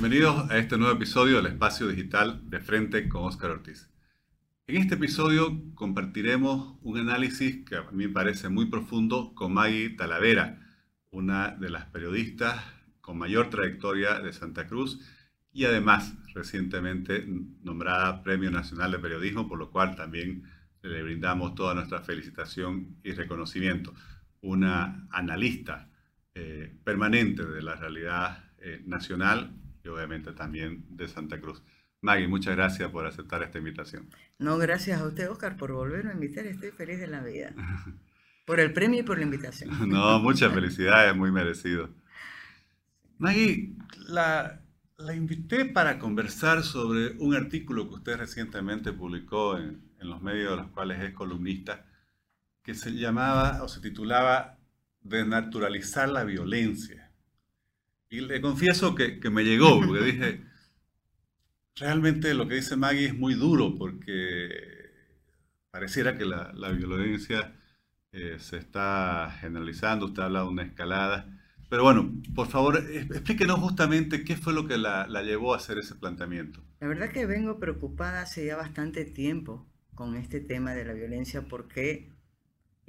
Bienvenidos a este nuevo episodio del Espacio Digital de Frente con Óscar Ortiz. En este episodio compartiremos un análisis que a mí me parece muy profundo con Maggie Talavera, una de las periodistas con mayor trayectoria de Santa Cruz y además recientemente nombrada Premio Nacional de Periodismo, por lo cual también le brindamos toda nuestra felicitación y reconocimiento. Una analista eh, permanente de la realidad eh, nacional y obviamente también de Santa Cruz. Maggie, muchas gracias por aceptar esta invitación. No, gracias a usted, Oscar, por volverme a invitar. Estoy feliz de la vida. Por el premio y por la invitación. no, muchas felicidades, muy merecido. Maggie, la, la invité para conversar sobre un artículo que usted recientemente publicó en, en los medios de los cuales es columnista, que se llamaba o se titulaba Desnaturalizar la violencia. Y le confieso que, que me llegó, porque dije, realmente lo que dice Maggie es muy duro, porque pareciera que la, la violencia eh, se está generalizando, usted habla de una escalada. Pero bueno, por favor, explíquenos justamente qué fue lo que la, la, llevó a hacer ese planteamiento. La verdad que vengo preocupada hace ya bastante tiempo con este tema de la violencia porque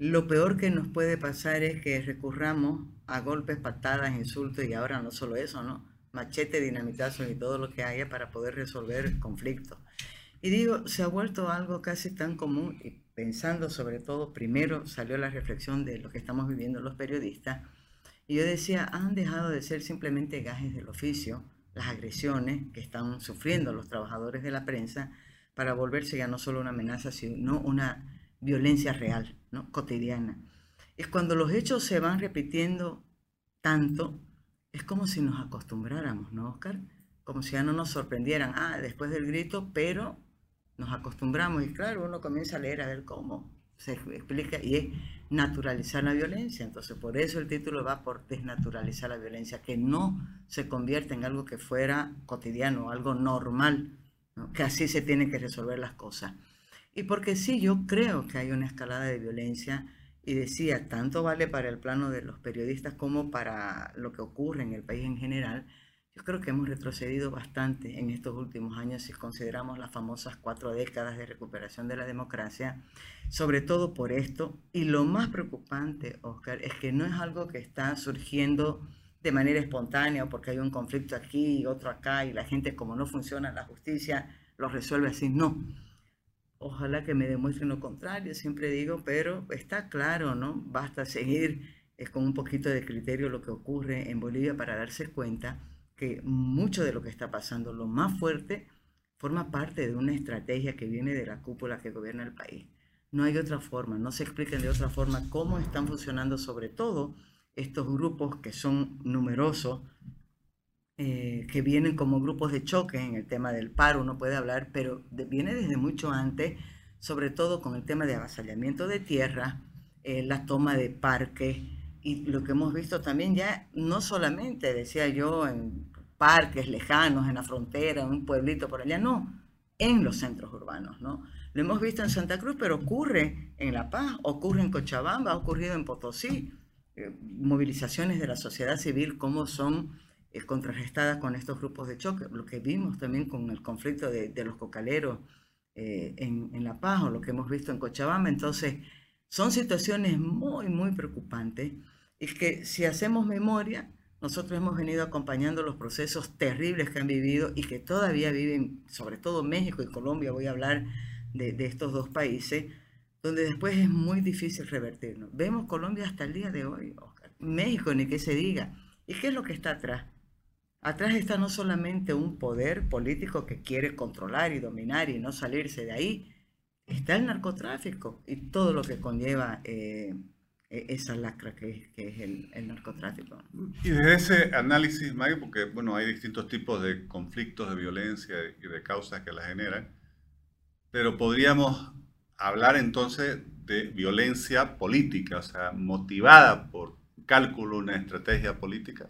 lo peor que nos puede pasar es que recurramos a golpes, patadas, insultos y ahora no solo eso, ¿no? Machete, dinamitazo y todo lo que haya para poder resolver conflictos. Y digo, se ha vuelto algo casi tan común y pensando sobre todo, primero salió la reflexión de lo que estamos viviendo los periodistas y yo decía, han dejado de ser simplemente gajes del oficio, las agresiones que están sufriendo los trabajadores de la prensa para volverse ya no solo una amenaza, sino una violencia real, ¿no? cotidiana. Es cuando los hechos se van repitiendo tanto, es como si nos acostumbráramos, ¿no, Oscar? Como si ya no nos sorprendieran, ah, después del grito, pero nos acostumbramos y claro, uno comienza a leer a ver cómo se explica y es naturalizar la violencia. Entonces, por eso el título va por desnaturalizar la violencia, que no se convierta en algo que fuera cotidiano, algo normal, ¿no? que así se tienen que resolver las cosas. Y porque sí, yo creo que hay una escalada de violencia y decía, tanto vale para el plano de los periodistas como para lo que ocurre en el país en general. Yo creo que hemos retrocedido bastante en estos últimos años si consideramos las famosas cuatro décadas de recuperación de la democracia, sobre todo por esto. Y lo más preocupante, Oscar, es que no es algo que está surgiendo de manera espontánea porque hay un conflicto aquí y otro acá y la gente como no funciona la justicia lo resuelve así. No, Ojalá que me demuestren lo contrario, siempre digo, pero está claro, ¿no? Basta seguir con un poquito de criterio lo que ocurre en Bolivia para darse cuenta que mucho de lo que está pasando, lo más fuerte, forma parte de una estrategia que viene de la cúpula que gobierna el país. No hay otra forma, no se expliquen de otra forma cómo están funcionando sobre todo estos grupos que son numerosos, eh, que vienen como grupos de choque en el tema del paro, uno puede hablar, pero viene desde mucho antes, sobre todo con el tema de avasallamiento de tierra, eh, la toma de parques y lo que hemos visto también ya, no solamente, decía yo, en parques lejanos, en la frontera, en un pueblito por allá, no, en los centros urbanos, ¿no? Lo hemos visto en Santa Cruz, pero ocurre en La Paz, ocurre en Cochabamba, ha ocurrido en Potosí, eh, movilizaciones de la sociedad civil, cómo son eh, contrarrestada con estos grupos de choque, lo que vimos también con el conflicto de, de los cocaleros eh, en, en, La Paz o lo que hemos visto en Cochabamba. Entonces, son situaciones muy, muy preocupantes y que si hacemos memoria, nosotros hemos venido acompañando los procesos terribles que han vivido y que todavía viven, sobre todo México y Colombia, voy a hablar de, de estos dos países, donde después es muy difícil revertirlo. Vemos Colombia hasta el día de hoy, Oscar. México, ni que se diga. ¿Y qué es lo que está atrás? Atrás está no solamente un poder político que quiere controlar y dominar y no salirse de ahí, está el narcotráfico y todo lo que conlleva eh, e-, esa lacra que, que es el, el, narcotráfico. Y desde ese análisis, Maggie, porque bueno, hay distintos tipos de conflictos de violencia y de causas que la generan, pero podríamos hablar entonces de violencia política, o sea, motivada por cálculo, una estrategia política.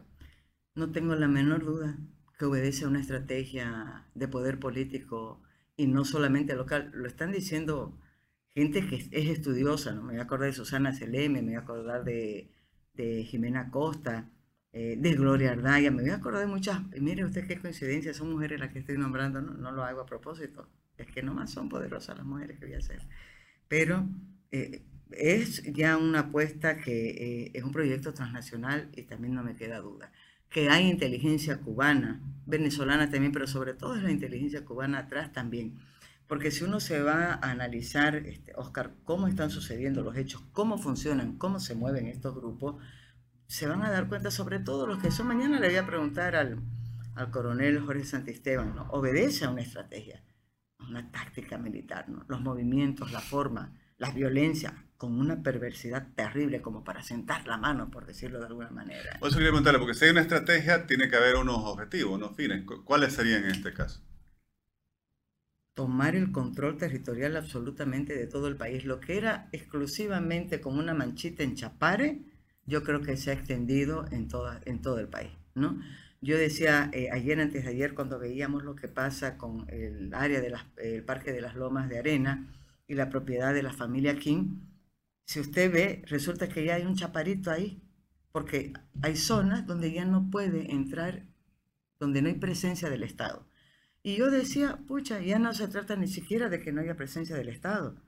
No tengo la menor duda que obedece a una estrategia de poder político y no solamente local. Lo están diciendo gente que es estudiosa, ¿no? Me voy a acordar de Susana Seleme, me voy a acordar de, de Jimena Costa, eh, de Gloria Ardaya. Me voy a acordar de muchas, mire usted qué coincidencia, son mujeres las que estoy nombrando, no, lo hago a propósito, es que nomás son poderosas las mujeres que voy a hacer. Pero eh, es ya una apuesta que eh, es un proyecto transnacional y también no me queda duda. Que hay inteligencia cubana, venezolana también, pero sobre todo es la inteligencia cubana atrás también. Porque si uno se va a analizar, este, Oscar, cómo están sucediendo los hechos, cómo funcionan, cómo se mueven estos grupos, se van a dar cuenta, sobre todo los que son. Mañana le voy a preguntar al, al coronel Jorge Santisteban. Obedece a una estrategia, a una táctica militar. Los movimientos, la forma, las violencias, con una perversidad terrible como para sentar la mano, por decirlo de alguna manera. Por eso quería preguntarle, porque si hay una estrategia, tiene que haber unos objetivos, unos fines. ¿Cuáles serían en este caso? Tomar el control territorial absolutamente de todo el país. Lo que era exclusivamente como una manchita en Chapare, yo creo que se ha extendido en, toda, en todo el país, ¿no? Yo decía eh, ayer, antes de ayer, cuando veíamos lo que pasa con el área del Parque de las Lomas de Arena y la propiedad de la familia King, si usted ve, resulta que ya hay un chaparito ahí, porque hay zonas donde ya no puede entrar, donde no hay presencia del Estado. Y yo decía, pucha, ya no se trata ni siquiera de que no haya presencia del Estado.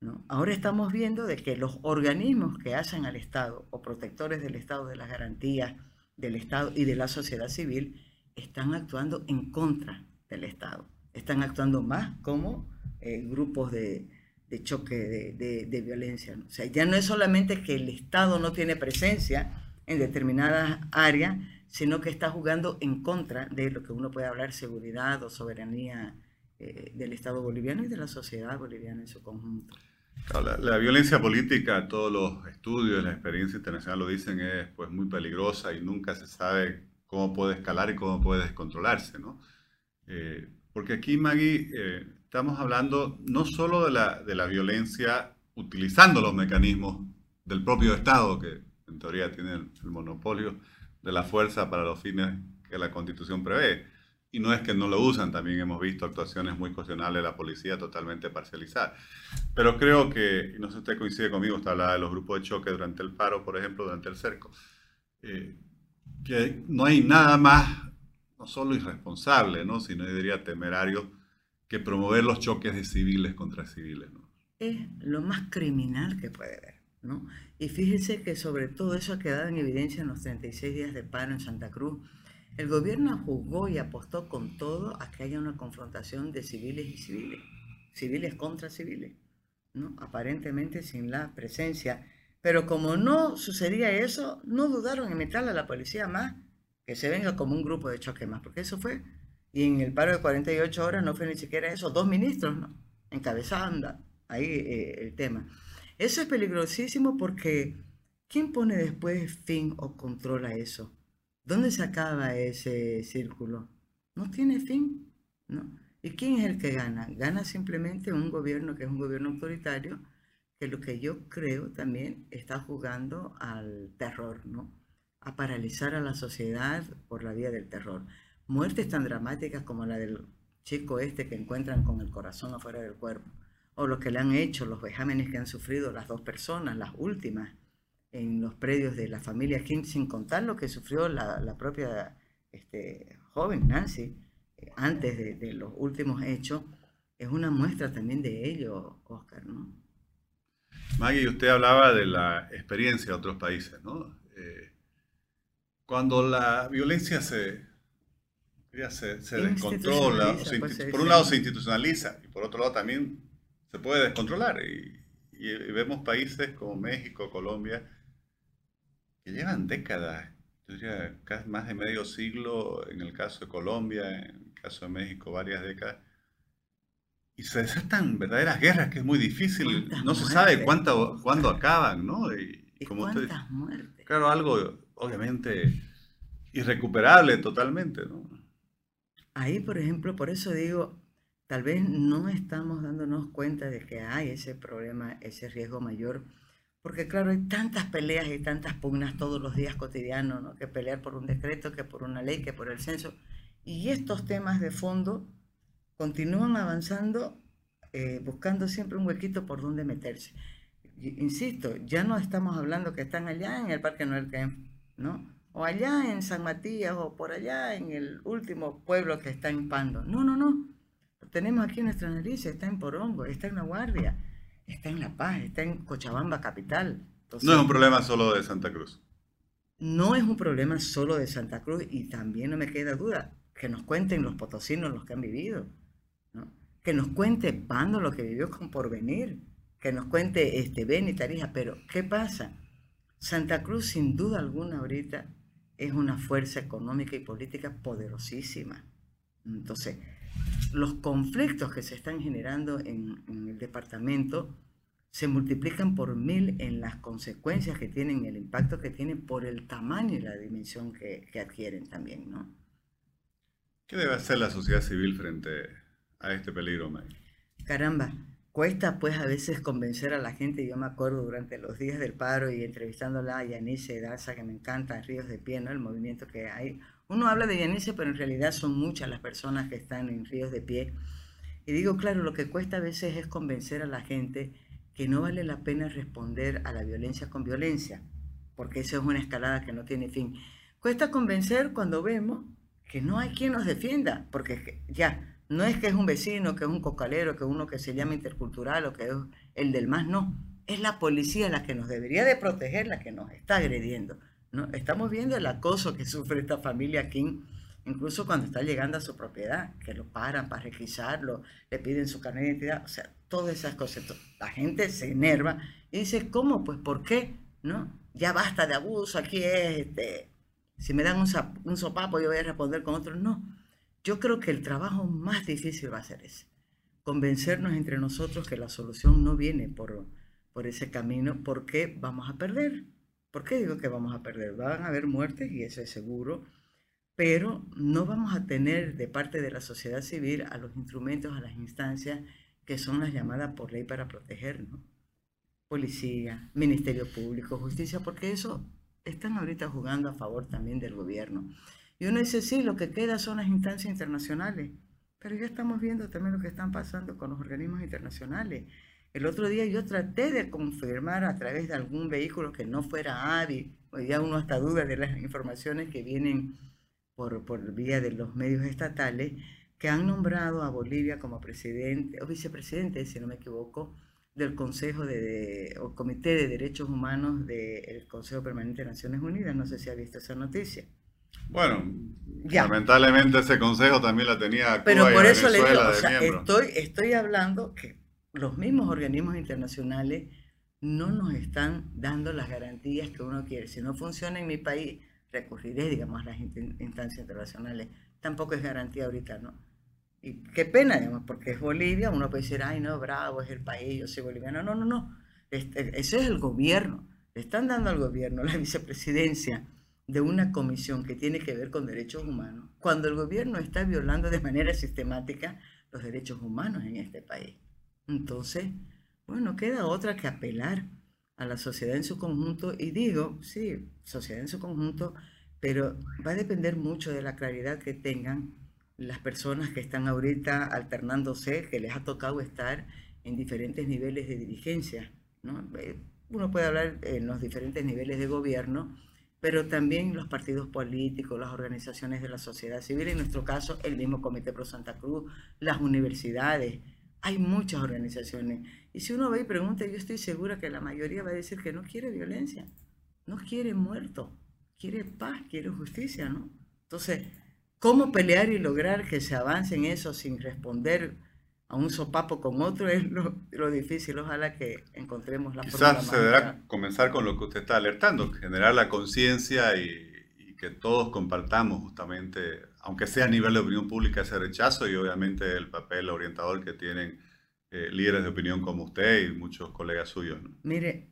¿no? Ahora estamos viendo de que los organismos que hacen al Estado o protectores del Estado, de las garantías del Estado y de la sociedad civil, están actuando en contra del Estado. Están actuando más como eh, grupos de, de choque de, violencia. O sea, ya no es solamente que el Estado no tiene presencia en determinadas áreas, sino que está jugando en contra de lo que uno puede hablar seguridad o soberanía eh, del Estado boliviano y de la sociedad boliviana en su conjunto. la, violencia política, todos los estudios, la experiencia internacional lo dicen, es pues muy peligrosa y nunca se sabe cómo puede escalar y cómo puede descontrolarse, ¿no? Eh, porque aquí, Maggie, eh, estamos hablando no solo de la, de la violencia utilizando los mecanismos del propio Estado, que en teoría tiene el, monopolio de la fuerza para los fines que la Constitución prevé. Y no es que no lo usan, también hemos visto actuaciones muy cuestionables de la policía totalmente parcializadas. Pero creo que, y no sé si usted coincide conmigo, usted hablaba de los grupos de choque durante el paro, por ejemplo, durante el cerco, eh, que no hay nada más, no solo irresponsable, ¿no? sino yo diría temerario, que promover los choques de civiles contra civiles. Es lo más criminal que puede haber. ¿no? Y fíjese que sobre todo eso ha quedado en evidencia en los 36 días de paro en Santa Cruz. El gobierno jugó y apostó con todo a que haya una confrontación de civiles y civiles, civiles contra civiles, ¿no? aparentemente sin la presencia. Pero como no sucedía eso, no dudaron en meterle a la policía más, que se venga como un grupo de choque más, porque eso fue y en el paro de 48 horas no fue ni siquiera eso, dos ministros, ¿no? Encabezando ahí eh, el tema. Eso es peligrosísimo porque ¿quién pone después fin o controla eso? ¿Dónde se acaba ese círculo? No tiene fin, ¿no? ¿Y quién es el que gana? Gana simplemente un gobierno que es un gobierno autoritario, que lo que yo creo también está jugando al terror, ¿no? A paralizar a la sociedad por la vía del terror muertes tan dramáticas como la del chico este que encuentran con el corazón afuera del cuerpo, o lo que le han hecho, los vejámenes que han sufrido las dos personas, las últimas, en los predios de la familia King, sin contar lo que sufrió la, propia este, joven Nancy eh, antes de, los últimos hechos, es una muestra también de ello, Oscar, ¿no? Maggie, usted hablaba de la experiencia de otros países, ¿no? Eh, cuando la violencia se, ya se, descontrola, pues, por un lado se institucionaliza y por otro lado también se puede descontrolar. Y, vemos países como México, Colombia, que llevan décadas, yo diría casi más de medio siglo, en el caso de Colombia, en el caso de México, varias décadas, y se desatan verdaderas guerras que es muy difícil, no se sabe cuánto, cuándo acaban, ¿no? Y, como cuántas muertes? Claro, algo obviamente irrecuperable totalmente, ¿no? Ahí, por ejemplo, por eso digo, tal vez no estamos dándonos cuenta de que hay ese problema, ese riesgo mayor, porque claro, hay tantas peleas y tantas pugnas todos los días cotidianos, ¿no? que pelear por un decreto, que por una ley, que por el censo, y estos temas de fondo continúan avanzando, eh, buscando siempre un huequito por donde meterse. Insisto, ya no estamos hablando que están allá en el Parque Noel ¿no? O allá en San Matías, o por allá en el último pueblo que está en Pando. No, no, no. Lo tenemos aquí en nuestra nariz, está en Porongo, está en La Guardia, está en La Paz, está en Cochabamba capital. no es un problema solo de Santa Cruz. No es un problema solo de Santa Cruz y también no me queda duda que nos cuenten los potosinos los que han vivido, que nos cuente Pando lo que vivió con Porvenir, que nos cuente este, Ben y Tarija, pero ¿qué pasa? Santa Cruz sin duda alguna ahorita es una fuerza económica y política poderosísima. Entonces, los conflictos que se están generando en, el departamento se multiplican por mil en las consecuencias que tienen, el impacto que tienen por el tamaño y la dimensión que, que adquieren también, ¿no? ¿Qué debe hacer la sociedad civil frente a este peligro, Mike? Caramba, Cuesta pues a veces convencer a la gente, yo me acuerdo durante los días del paro y entrevistándola a Yanice Daza, que me encanta, Ríos de Pie, ¿no? el movimiento que hay. Uno habla de Yanice, pero en realidad son muchas las personas que están en Ríos de Pie. Y digo, claro, lo que cuesta a veces es convencer a la gente que no vale la pena responder a la violencia con violencia, porque eso es una escalada que no tiene fin. Cuesta convencer cuando vemos que no hay quien nos defienda, porque ya, no es que es un vecino, que es un cocalero, que es uno que se llama intercultural o que es el del más, no. Es la policía la que nos debería de proteger, la que nos está agrediendo. ¿no? Estamos viendo el acoso que sufre esta familia King, incluso cuando está llegando a su propiedad, que lo paran para requisarlo, le piden su carnet de identidad, o sea, todas esas cosas. La gente se enerva y dice, ¿cómo? Pues, ¿por qué? ¿No? Ya basta de abuso, aquí es, este, si me dan un, un sopapo yo voy a responder con otro. No, yo creo que el trabajo más difícil va a ser ese, convencernos entre nosotros que la solución no viene por, por ese camino porque vamos a perder. ¿Por qué digo que vamos a perder? Van a haber muertes y eso es seguro, pero no vamos a tener de parte de la sociedad civil a los instrumentos, a las instancias que son las llamadas por ley para protegernos. Policía, Ministerio Público, Justicia, porque eso están ahorita jugando a favor también del gobierno. Y uno dice, sí, lo que queda son las instancias internacionales, pero ya estamos viendo también lo que están pasando con los organismos internacionales. El otro día yo traté de confirmar a través de algún vehículo que no fuera hábil, hoy ya uno hasta duda de las informaciones que vienen por, por vía de los medios estatales, que han nombrado a Bolivia como presidente o vicepresidente, si no me equivoco, del Consejo de, Comité de Derechos Humanos del Consejo Permanente de Naciones Unidas. No sé si ha visto esa noticia. Bueno, lamentablemente ese consejo también la tenía Pero por eso le digo, estoy, estoy hablando que los mismos organismos internacionales no nos están dando las garantías que uno quiere. Si no funciona en mi país, recurriré, digamos, a las instancias internacionales. Tampoco es garantía ahorita, ¿no? Y qué pena, digamos, porque es Bolivia, uno puede decir, ay, no, bravo, es el país, yo soy boliviano. No, no, no. Este, ese es el gobierno. Le están dando al gobierno la vicepresidencia de una comisión que tiene que ver con derechos humanos, cuando el gobierno está violando de manera sistemática los derechos humanos en este país. Entonces, bueno, queda otra que apelar a la sociedad en su conjunto y digo, sí, sociedad en su conjunto, pero va a depender mucho de la claridad que tengan las personas que están ahorita alternándose, que les ha tocado estar en diferentes niveles de dirigencia. ¿no? Eh, uno puede hablar en los diferentes niveles de gobierno, pero también los partidos políticos, las organizaciones de la sociedad civil, en nuestro caso el mismo Comité Pro Santa Cruz, las universidades, hay muchas organizaciones. Y si uno ve y pregunta, yo estoy segura que la mayoría va a decir que no quiere violencia, no quiere muerto, quiere paz, quiere justicia, ¿no? Entonces, ¿cómo pelear y lograr que se avance en eso sin responder a un sopapo con otro es lo, lo difícil. Ojalá que encontremos la Quizás se deberá comenzar con lo que usted está alertando, generar la conciencia y, que todos compartamos justamente, aunque sea a nivel de opinión pública, ese rechazo y obviamente el papel orientador que tienen eh, líderes de opinión como usted y muchos colegas suyos. Mire,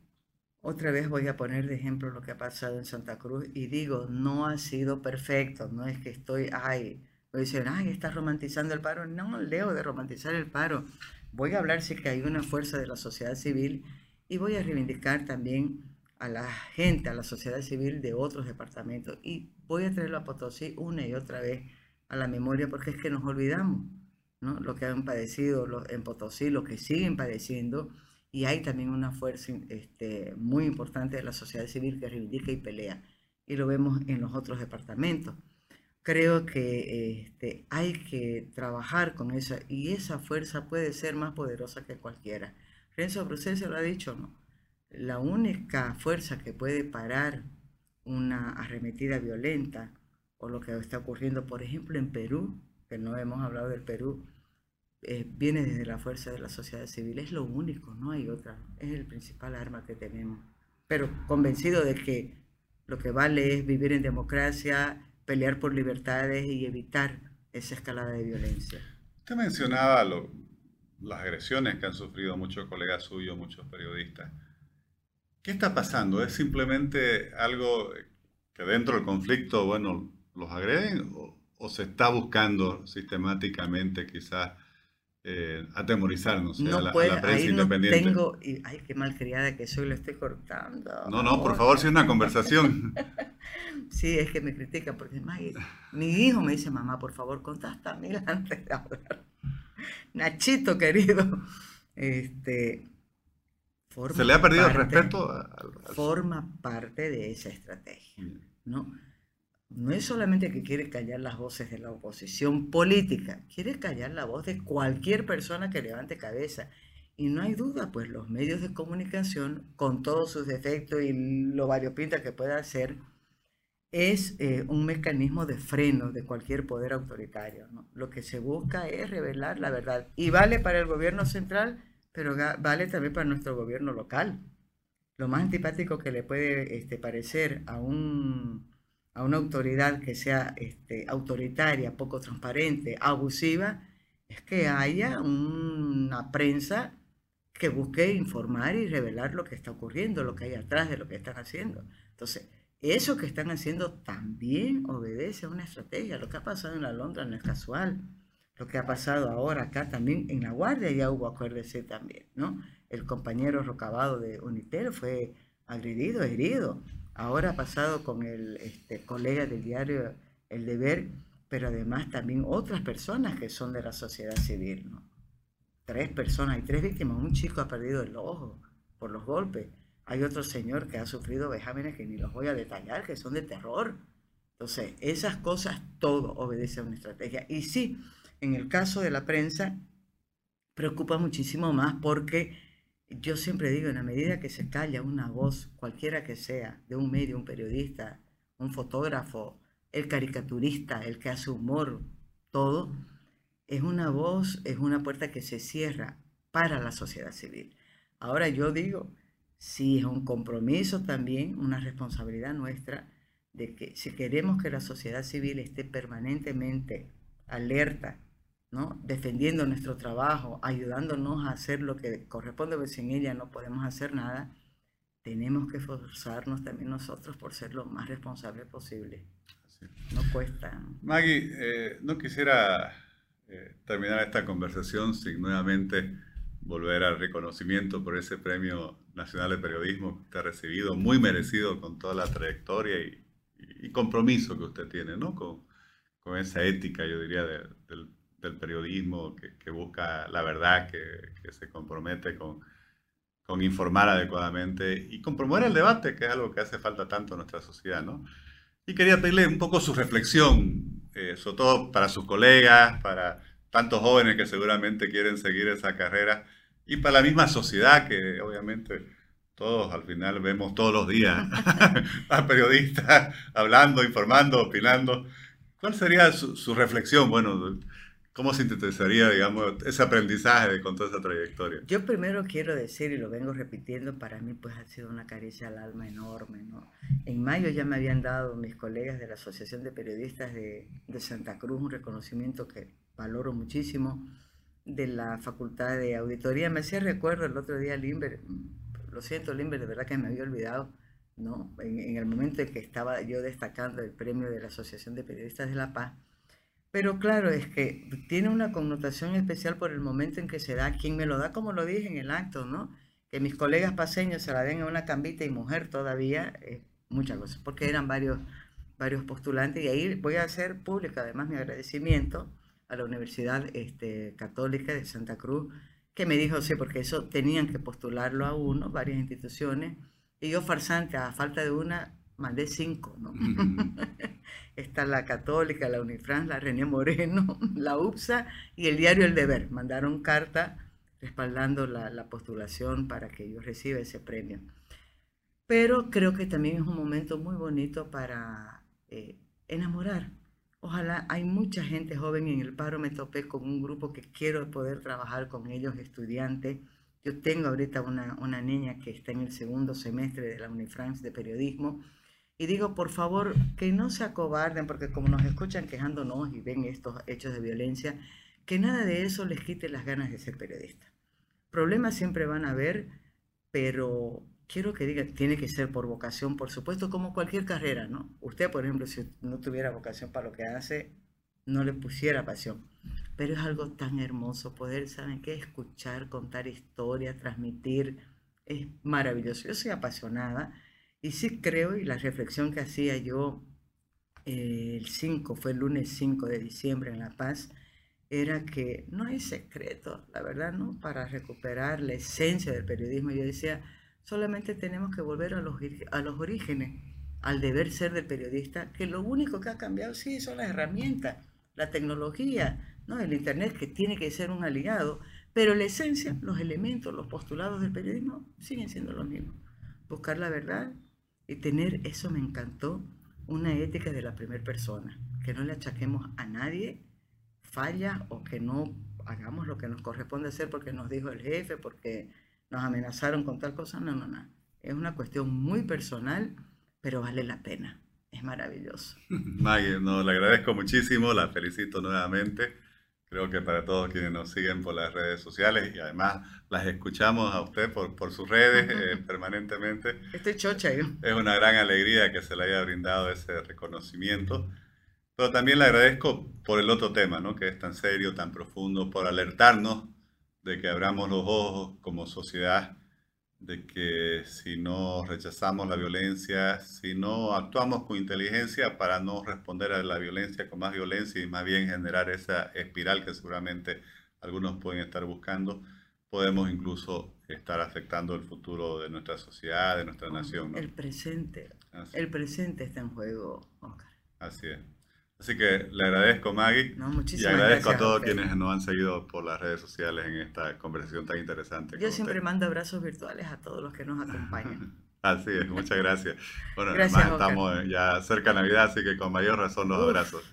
otra vez voy a poner de ejemplo lo que ha pasado en Santa Cruz y digo, no ha sido perfecto, no es que estoy, ay, dicen, ay, estás romantizando el paro. No, leo de romantizar el paro. Voy a hablar sí que hay una fuerza de la sociedad civil y voy a reivindicar también a la gente, a la sociedad civil de otros departamentos. Y voy a traerlo a Potosí una y otra vez a la memoria porque es que nos olvidamos, ¿no? Lo que han padecido los, en Potosí, lo que siguen padeciendo. Y hay también una fuerza este, muy importante de la sociedad civil que reivindica y pelea. y lo vemos en los otros departamentos. Creo que este, hay que trabajar con esa y esa fuerza puede ser más poderosa que cualquiera. Renzo Brussel se lo ha dicho, ¿no? La única fuerza que puede parar una arremetida violenta o lo que está ocurriendo, por ejemplo, en Perú, que no hemos hablado del Perú, eh, viene desde la fuerza de la sociedad civil. Es lo único, no hay otra. Es el principal arma que tenemos. Pero convencido de que lo que vale es vivir en democracia, pelear por libertades y evitar esa escalada de violencia. Usted mencionaba las agresiones que han sufrido muchos colegas suyos, muchos periodistas. ¿Qué está pasando? ¿Es simplemente algo que dentro del conflicto, bueno, los agreden o se está buscando sistemáticamente quizás eh, atemorizarnos no a, la, puede, prensa ahí independiente. No tengo, y, ay, qué malcriada que soy, lo estoy cortando. No, no, por favor, si es una conversación. sí, es que me critican porque mi hijo me dice, mamá, por favor, contasta a mí antes de hablar. Nachito, querido, este, ¿Se le ha perdido el respeto? Forma parte de esa estrategia, ¿no? No es solamente que quiere callar las voces de la oposición política, quiere callar la voz de cualquier persona que levante cabeza. Y no hay duda, pues los medios de comunicación, con todos sus defectos y lo variopinta que pueda ser, es eh, un mecanismo de freno de cualquier poder autoritario. Lo que se busca es revelar la verdad. Y vale para el gobierno central, pero vale también para nuestro gobierno local. Lo más antipático que le puede este, parecer a un a una autoridad que sea este, autoritaria, poco transparente, abusiva, es que haya una prensa que busque informar y revelar lo que está ocurriendo, lo que hay atrás de lo que están haciendo. Entonces, eso que están haciendo también obedece a una estrategia. Lo que ha pasado en la Londra no es casual. Lo que ha pasado ahora acá también en La Guardia ya hubo, acuérdese también, ¿no? El compañero Rocabado de Unitel fue agredido, herido. Ahora ha pasado con el este, colega del diario El Deber, pero además también otras personas que son de la sociedad civil. Tres personas, hay tres víctimas. Un chico ha perdido el ojo por los golpes. Hay otro señor que ha sufrido vejámenes que ni los voy a detallar, que son de terror. Entonces, esas cosas, todo obedece a una estrategia. Y sí, en el caso de la prensa, preocupa muchísimo más porque yo siempre digo, en la medida que se calla una voz, cualquiera que sea, de un medio, un periodista, un fotógrafo, el caricaturista, el que hace humor, todo, es una voz, es una puerta que se cierra para la sociedad civil. Ahora yo digo, sí es un compromiso también, una responsabilidad nuestra, de que si queremos que la sociedad civil esté permanentemente alerta ¿no? defendiendo nuestro trabajo, ayudándonos a hacer lo que corresponde, porque sin ella no podemos hacer nada, tenemos que esforzarnos también nosotros por ser lo más responsables posible. No cuesta. Maggie, eh, no quisiera eh, terminar esta conversación sin nuevamente volver al reconocimiento por ese Premio Nacional de Periodismo que usted ha recibido, muy merecido con toda la trayectoria y, compromiso que usted tiene, ¿no? Con, con esa ética, yo diría, del del periodismo que, busca la verdad, que, se compromete con, con, informar adecuadamente y con promover el debate, que es algo que hace falta tanto en nuestra sociedad, ¿no? Y quería pedirle un poco su reflexión, eh, sobre todo para sus colegas, para tantos jóvenes que seguramente quieren seguir esa carrera y para la misma sociedad que obviamente todos al final vemos todos los días a periodistas hablando, informando, opinando. ¿Cuál sería su, su reflexión? Bueno, ¿Cómo sintetizaría, digamos, ese aprendizaje con toda esa trayectoria? Yo primero quiero decir, y lo vengo repitiendo, para mí pues ha sido una caricia al alma enorme, ¿no? En mayo ya me habían dado mis colegas de la Asociación de Periodistas de, de Santa Cruz un reconocimiento que valoro muchísimo de la Facultad de Auditoría. Me hacía recuerdo el otro día Limber, lo siento Limber, de verdad que me había olvidado, ¿no? En, en el momento en que estaba yo destacando el premio de la Asociación de Periodistas de La Paz, pero claro, es que tiene una connotación especial por el momento en que se da. Quien me lo da, como lo dije en el acto, ¿no? Que mis colegas paseños se la den a una cambita y mujer todavía, muchas cosas, porque eran varios, varios postulantes. Y ahí voy a hacer público además mi agradecimiento a la Universidad este, Católica de Santa Cruz, que me dijo, sí, porque eso tenían que postularlo a uno, varias instituciones. Y yo, farsante, a falta de una, mandé cinco, ¿no? Está la Católica, la Unifrance, la René Moreno, la UPSA y el diario El Deber. Mandaron carta respaldando la, postulación para que yo reciba ese premio. Pero creo que también es un momento muy bonito para eh, enamorar. Ojalá hay mucha gente joven en el paro, me topé con un grupo que quiero poder trabajar con ellos, estudiantes. Yo tengo ahorita una, una niña que está en el segundo semestre de la Unifrance de periodismo y digo, por favor, que no se acobarden, porque como nos escuchan quejándonos y ven estos hechos de violencia, que nada de eso les quite las ganas de ser periodista. Problemas siempre van a haber, pero quiero que diga, tiene que ser por vocación, por supuesto, como cualquier carrera, ¿no? Usted, por ejemplo, si no tuviera vocación para lo que hace, no le pusiera pasión. Pero es algo tan hermoso poder, ¿saben qué? Escuchar, contar historias, transmitir. Es maravilloso. Yo soy apasionada y sí creo, y la reflexión que hacía yo eh, el 5, fue el lunes 5 de diciembre en La Paz, era que no hay secreto, la verdad, ¿no? Para recuperar la esencia del periodismo. Yo decía, solamente tenemos que volver a los, a los orígenes, al deber ser del periodista, que lo único que ha cambiado, sí, son las herramientas, la tecnología, ¿no? El Internet, que tiene que ser un aliado, pero la esencia, los elementos, los postulados del periodismo siguen siendo los mismos. Buscar la verdad, y tener, eso me encantó, una ética de la primera persona, que no le achaquemos a nadie falla o que no hagamos lo que nos corresponde hacer porque nos dijo el jefe, porque nos amenazaron con tal cosa. No, no, no. Es una cuestión muy personal, pero vale la pena. Es maravilloso. Maggie, no, le agradezco muchísimo, la felicito nuevamente. Creo que para todos quienes nos siguen por las redes sociales y además las escuchamos a usted por, por sus redes eh, permanentemente. Estoy chocha yo. Es una gran alegría que se le haya brindado ese reconocimiento. Pero también le agradezco por el otro tema, ¿no? que es tan serio, tan profundo, por alertarnos de que abramos los ojos como sociedad de que si no rechazamos la violencia, si no actuamos con inteligencia para no responder a la violencia con más violencia y más bien generar esa espiral que seguramente algunos pueden estar buscando, podemos incluso estar afectando el futuro de nuestra sociedad, de nuestra nación. El presente, el presente está en juego, Oscar. Así es. Así que le agradezco, Maggie. y agradezco a todos quienes nos han seguido por las redes sociales en esta conversación tan interesante. Yo siempre mando abrazos virtuales a todos los que nos acompañan. así es, muchas gracias. Bueno, además estamos ya cerca de Navidad, así que con mayor razón los abrazos.